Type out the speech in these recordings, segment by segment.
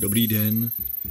Dobrý den,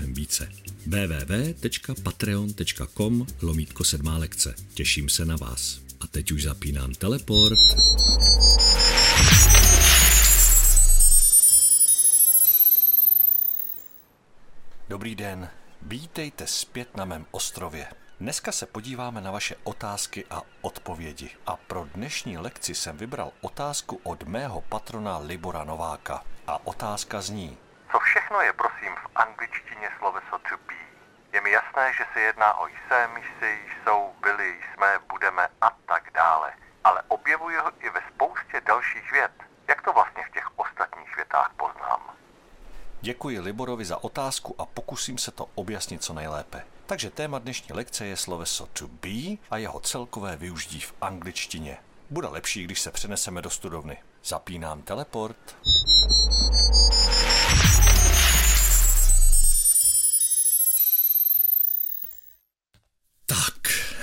více. www.patreon.com lomítko sedmá lekce. Těším se na vás. A teď už zapínám teleport. Dobrý den, vítejte zpět na mém ostrově. Dneska se podíváme na vaše otázky a odpovědi. A pro dnešní lekci jsem vybral otázku od mého patrona Libora Nováka. A otázka zní, Co všechno je prosím v angličtině sloveso to be? Je mi jasné, že se jedná o jsem, jsi, jsou, byli, jsme, budeme a tak dále. Ale objevuje ho i ve spoustě dalších vět. Jak to vlastně v těch ostatních větách poznám? Děkuji Liborovi za otázku a pokusím se to objasnit co nejlépe. Takže téma dnešní lekce je sloveso to be a jeho celkové využití v angličtině. Bude lepší, když se přeneseme do studovny. Zapínám teleport. Tak,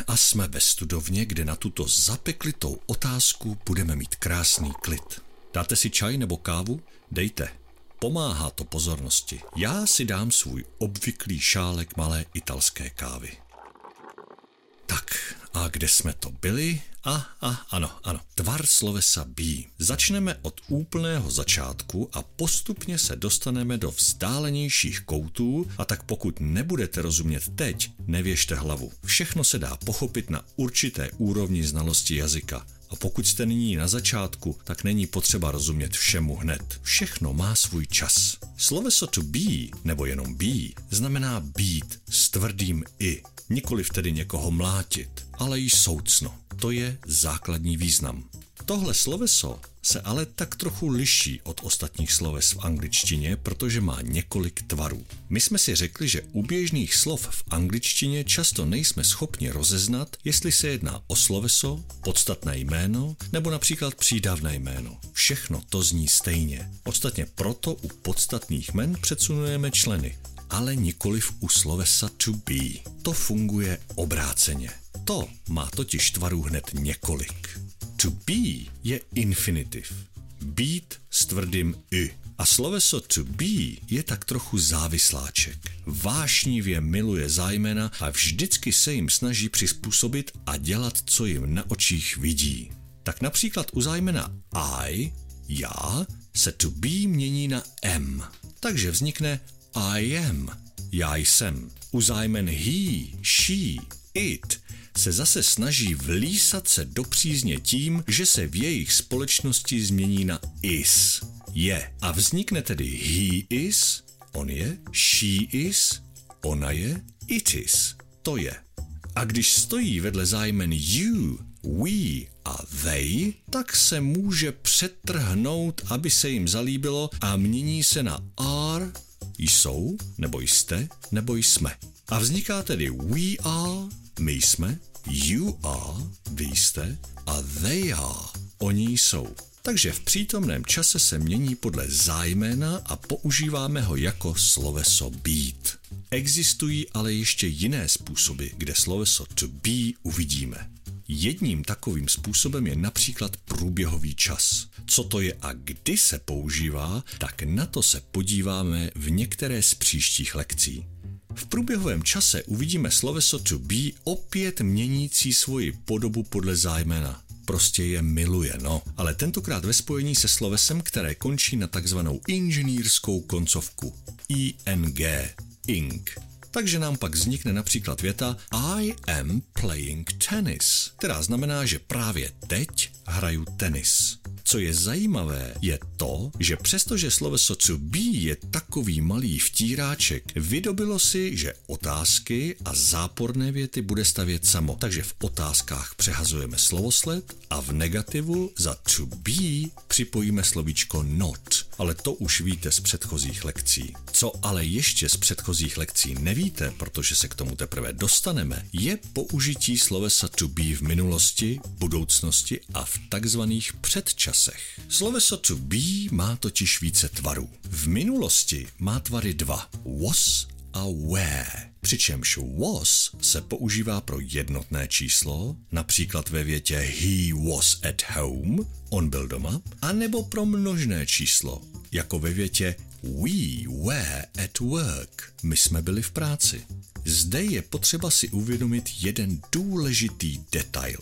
a jsme ve studovně, kde na tuto zapeklitou otázku budeme mít krásný klid. Dáte si čaj nebo kávu? Dejte. Pomáhá to pozornosti. Já si dám svůj obvyklý šálek malé italské kávy. Tak, a kde jsme to byli? A, a, ano, ano, tvar slovesa be. Začneme od úplného začátku a postupně se dostaneme do vzdálenějších koutů a tak pokud nebudete rozumět teď, nevěžte hlavu. Všechno se dá pochopit na určité úrovni znalosti jazyka. A pokud jste nyní na začátku, tak není potřeba rozumět všemu hned. Všechno má svůj čas. Sloveso to be, nebo jenom be, znamená být s tvrdým i. Nikoliv tedy někoho mlátit, ale i soucno. To je základní význam. Tohle sloveso se ale tak trochu liší od ostatních sloves v angličtině, protože má několik tvarů. My jsme si řekli, že u běžných slov v angličtině často nejsme schopni rozeznat, jestli se jedná o sloveso, podstatné jméno nebo například přídavné jméno. Všechno to zní stejně. Ostatně proto u podstatných jmen předsunujeme členy, ale nikoliv u slovesa to be. To funguje obráceně. To má totiž tvarů hned několik. To be je infinitiv. Být s tvrdým y. A sloveso to be je tak trochu závisláček. Vášnivě miluje zájmena a vždycky se jim snaží přizpůsobit a dělat, co jim na očích vidí. Tak například u zájmena I, já, se to be mění na m. Takže vznikne I am, já jsem. U zájmen he, she, it se zase snaží vlísat se do přízně tím, že se v jejich společnosti změní na is, je. A vznikne tedy he is, on je, she is, ona je, it is, to je. A když stojí vedle zájmen you, we a they, tak se může přetrhnout, aby se jim zalíbilo a mění se na are, jsou, nebo jste, nebo jsme. A vzniká tedy we are, my jsme, you are, vy jste a they are, oni jsou. Takže v přítomném čase se mění podle zájmena a používáme ho jako sloveso být. Existují ale ještě jiné způsoby, kde sloveso to be uvidíme. Jedním takovým způsobem je například průběhový čas. Co to je a kdy se používá, tak na to se podíváme v některé z příštích lekcí. V průběhovém čase uvidíme sloveso to be opět měnící svoji podobu podle zájmena. Prostě je miluje, no. Ale tentokrát ve spojení se slovesem, které končí na takzvanou inženýrskou koncovku. ing, ing. Takže nám pak vznikne například věta I am playing tennis, která znamená, že právě teď hraju tenis. Co je zajímavé, je to, že přestože sloveso to be je takový malý vtíráček, vydobilo si, že otázky a záporné věty bude stavět samo. Takže v otázkách přehazujeme slovosled a v negativu za to be připojíme slovíčko not ale to už víte z předchozích lekcí. Co ale ještě z předchozích lekcí nevíte, protože se k tomu teprve dostaneme, je použití slovesa to be v minulosti, budoucnosti a v takzvaných předčasech. Sloveso to be má totiž více tvarů. V minulosti má tvary dva. Was a where. Přičemž was se používá pro jednotné číslo, například ve větě he was at home, on byl doma, anebo pro množné číslo, jako ve větě We were at work. My jsme byli v práci. Zde je potřeba si uvědomit jeden důležitý detail.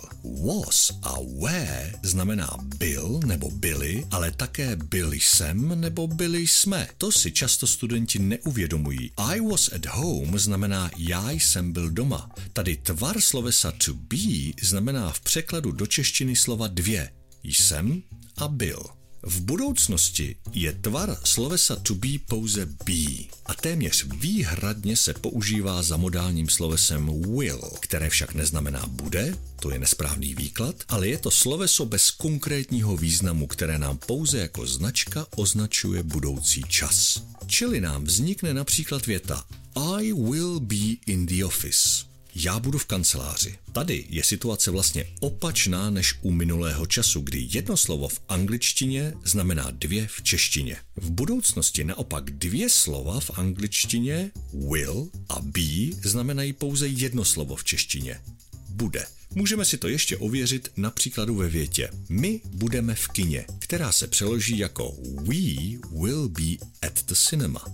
Was a were znamená byl nebo byli, ale také byli jsem nebo byli jsme. To si často studenti neuvědomují. I was at home znamená já jsem byl doma. Tady tvar slovesa to be znamená v překladu do češtiny slova dvě. Jsem a byl. V budoucnosti je tvar slovesa to be pouze be a téměř výhradně se používá za modálním slovesem will, které však neznamená bude, to je nesprávný výklad, ale je to sloveso bez konkrétního významu, které nám pouze jako značka označuje budoucí čas. Čili nám vznikne například věta I will be in the office já budu v kanceláři. Tady je situace vlastně opačná než u minulého času, kdy jedno slovo v angličtině znamená dvě v češtině. V budoucnosti naopak dvě slova v angličtině will a be znamenají pouze jedno slovo v češtině. Bude. Můžeme si to ještě ověřit na příkladu ve větě My budeme v kině, která se přeloží jako We will be at the cinema.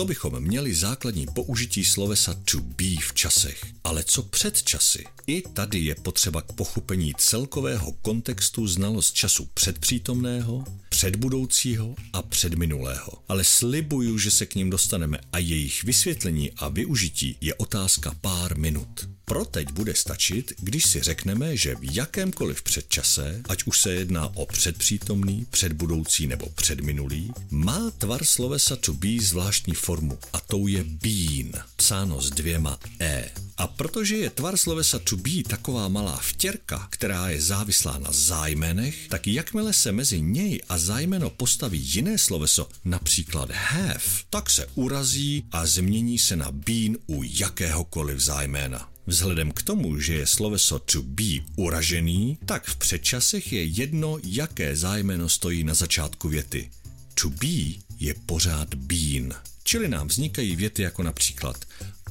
To bychom měli základní použití slovesa to be v časech. Ale co před časy? I tady je potřeba k pochopení celkového kontextu znalost času předpřítomného, předbudoucího a předminulého. Ale slibuju, že se k ním dostaneme a jejich vysvětlení a využití je otázka pár minut. Pro teď bude stačit, když si řekneme, že v jakémkoliv předčase, ať už se jedná o předpřítomný, předbudoucí nebo předminulý, má tvar slovesa to be zvláštní formu a tou je been, psáno s dvěma e. A protože je tvar slovesa to be taková malá vtěrka, která je závislá na zájmenech, tak jakmile se mezi něj a zájmeno postaví jiné sloveso, například have, tak se urazí a změní se na been u jakéhokoliv zájména. Vzhledem k tomu, že je sloveso to be uražený, tak v předčasech je jedno, jaké zájmeno stojí na začátku věty. To be je pořád been. Čili nám vznikají věty jako například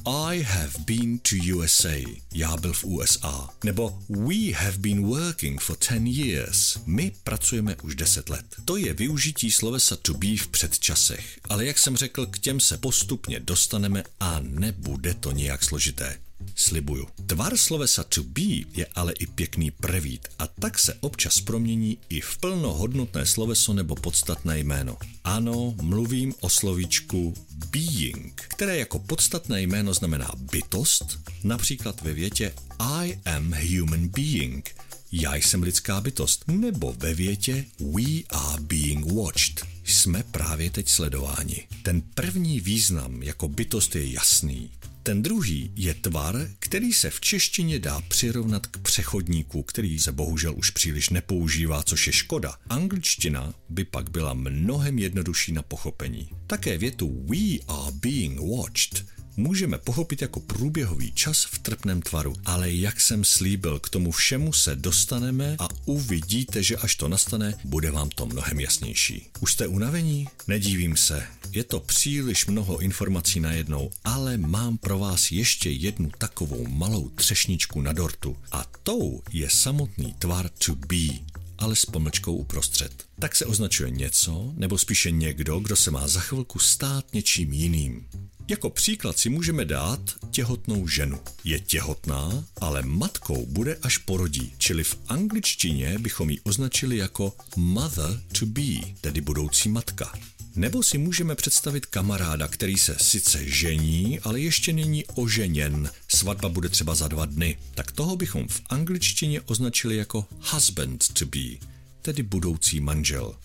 I have been to USA. Já byl v USA. Nebo We have been working for 10 years. My pracujeme už 10 let. To je využití slovesa to be v předčasech. Ale jak jsem řekl, k těm se postupně dostaneme a nebude to nijak složité. Slibuju. Tvar slovesa to be je ale i pěkný prevít a tak se občas promění i v plnohodnotné sloveso nebo podstatné jméno. Ano, mluvím o slovíčku being, které jako podstatné jméno znamená bytost, například ve větě I am human being, já jsem lidská bytost, nebo ve větě We are being watched. Jsme právě teď sledováni. Ten první význam jako bytost je jasný. Ten druhý je tvar, který se v češtině dá přirovnat k přechodníku, který se bohužel už příliš nepoužívá, což je škoda. Angličtina by pak byla mnohem jednodušší na pochopení. Také větu We are being watched můžeme pochopit jako průběhový čas v trpném tvaru. Ale jak jsem slíbil, k tomu všemu se dostaneme a uvidíte, že až to nastane, bude vám to mnohem jasnější. Už jste unavení? Nedívím se. Je to příliš mnoho informací najednou, ale mám pro vás ještě jednu takovou malou třešničku na dortu. A tou je samotný tvar to be ale s pomlčkou uprostřed. Tak se označuje něco, nebo spíše někdo, kdo se má za chvilku stát něčím jiným. Jako příklad si můžeme dát těhotnou ženu. Je těhotná, ale matkou bude až porodí, čili v angličtině bychom ji označili jako mother to be, tedy budoucí matka. Nebo si můžeme představit kamaráda, který se sice žení, ale ještě není oženěn. Svatba bude třeba za dva dny. Tak toho bychom v angličtině označili jako husband to be, tedy budoucí manžel.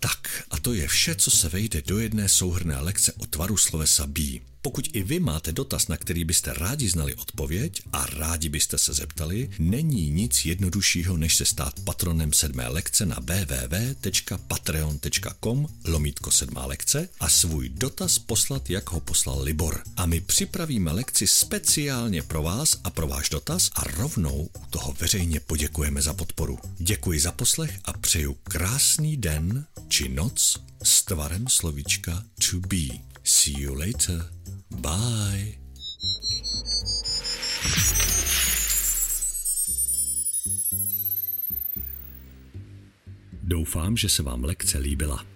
Tak a to je vše, co se vejde do jedné souhrné lekce o tvaru slovesa be. Pokud i vy máte dotaz, na který byste rádi znali odpověď a rádi byste se zeptali, není nic jednoduššího, než se stát patronem sedmé lekce na www.patreon.com lomítko sedmá lekce a svůj dotaz poslat, jak ho poslal Libor. A my připravíme lekci speciálně pro vás a pro váš dotaz a rovnou u toho veřejně poděkujeme za podporu. Děkuji za poslech a přeju krásný den či noc s tvarem slovíčka to be. See you later. Bye. Doufám, že se vám lekce líbila.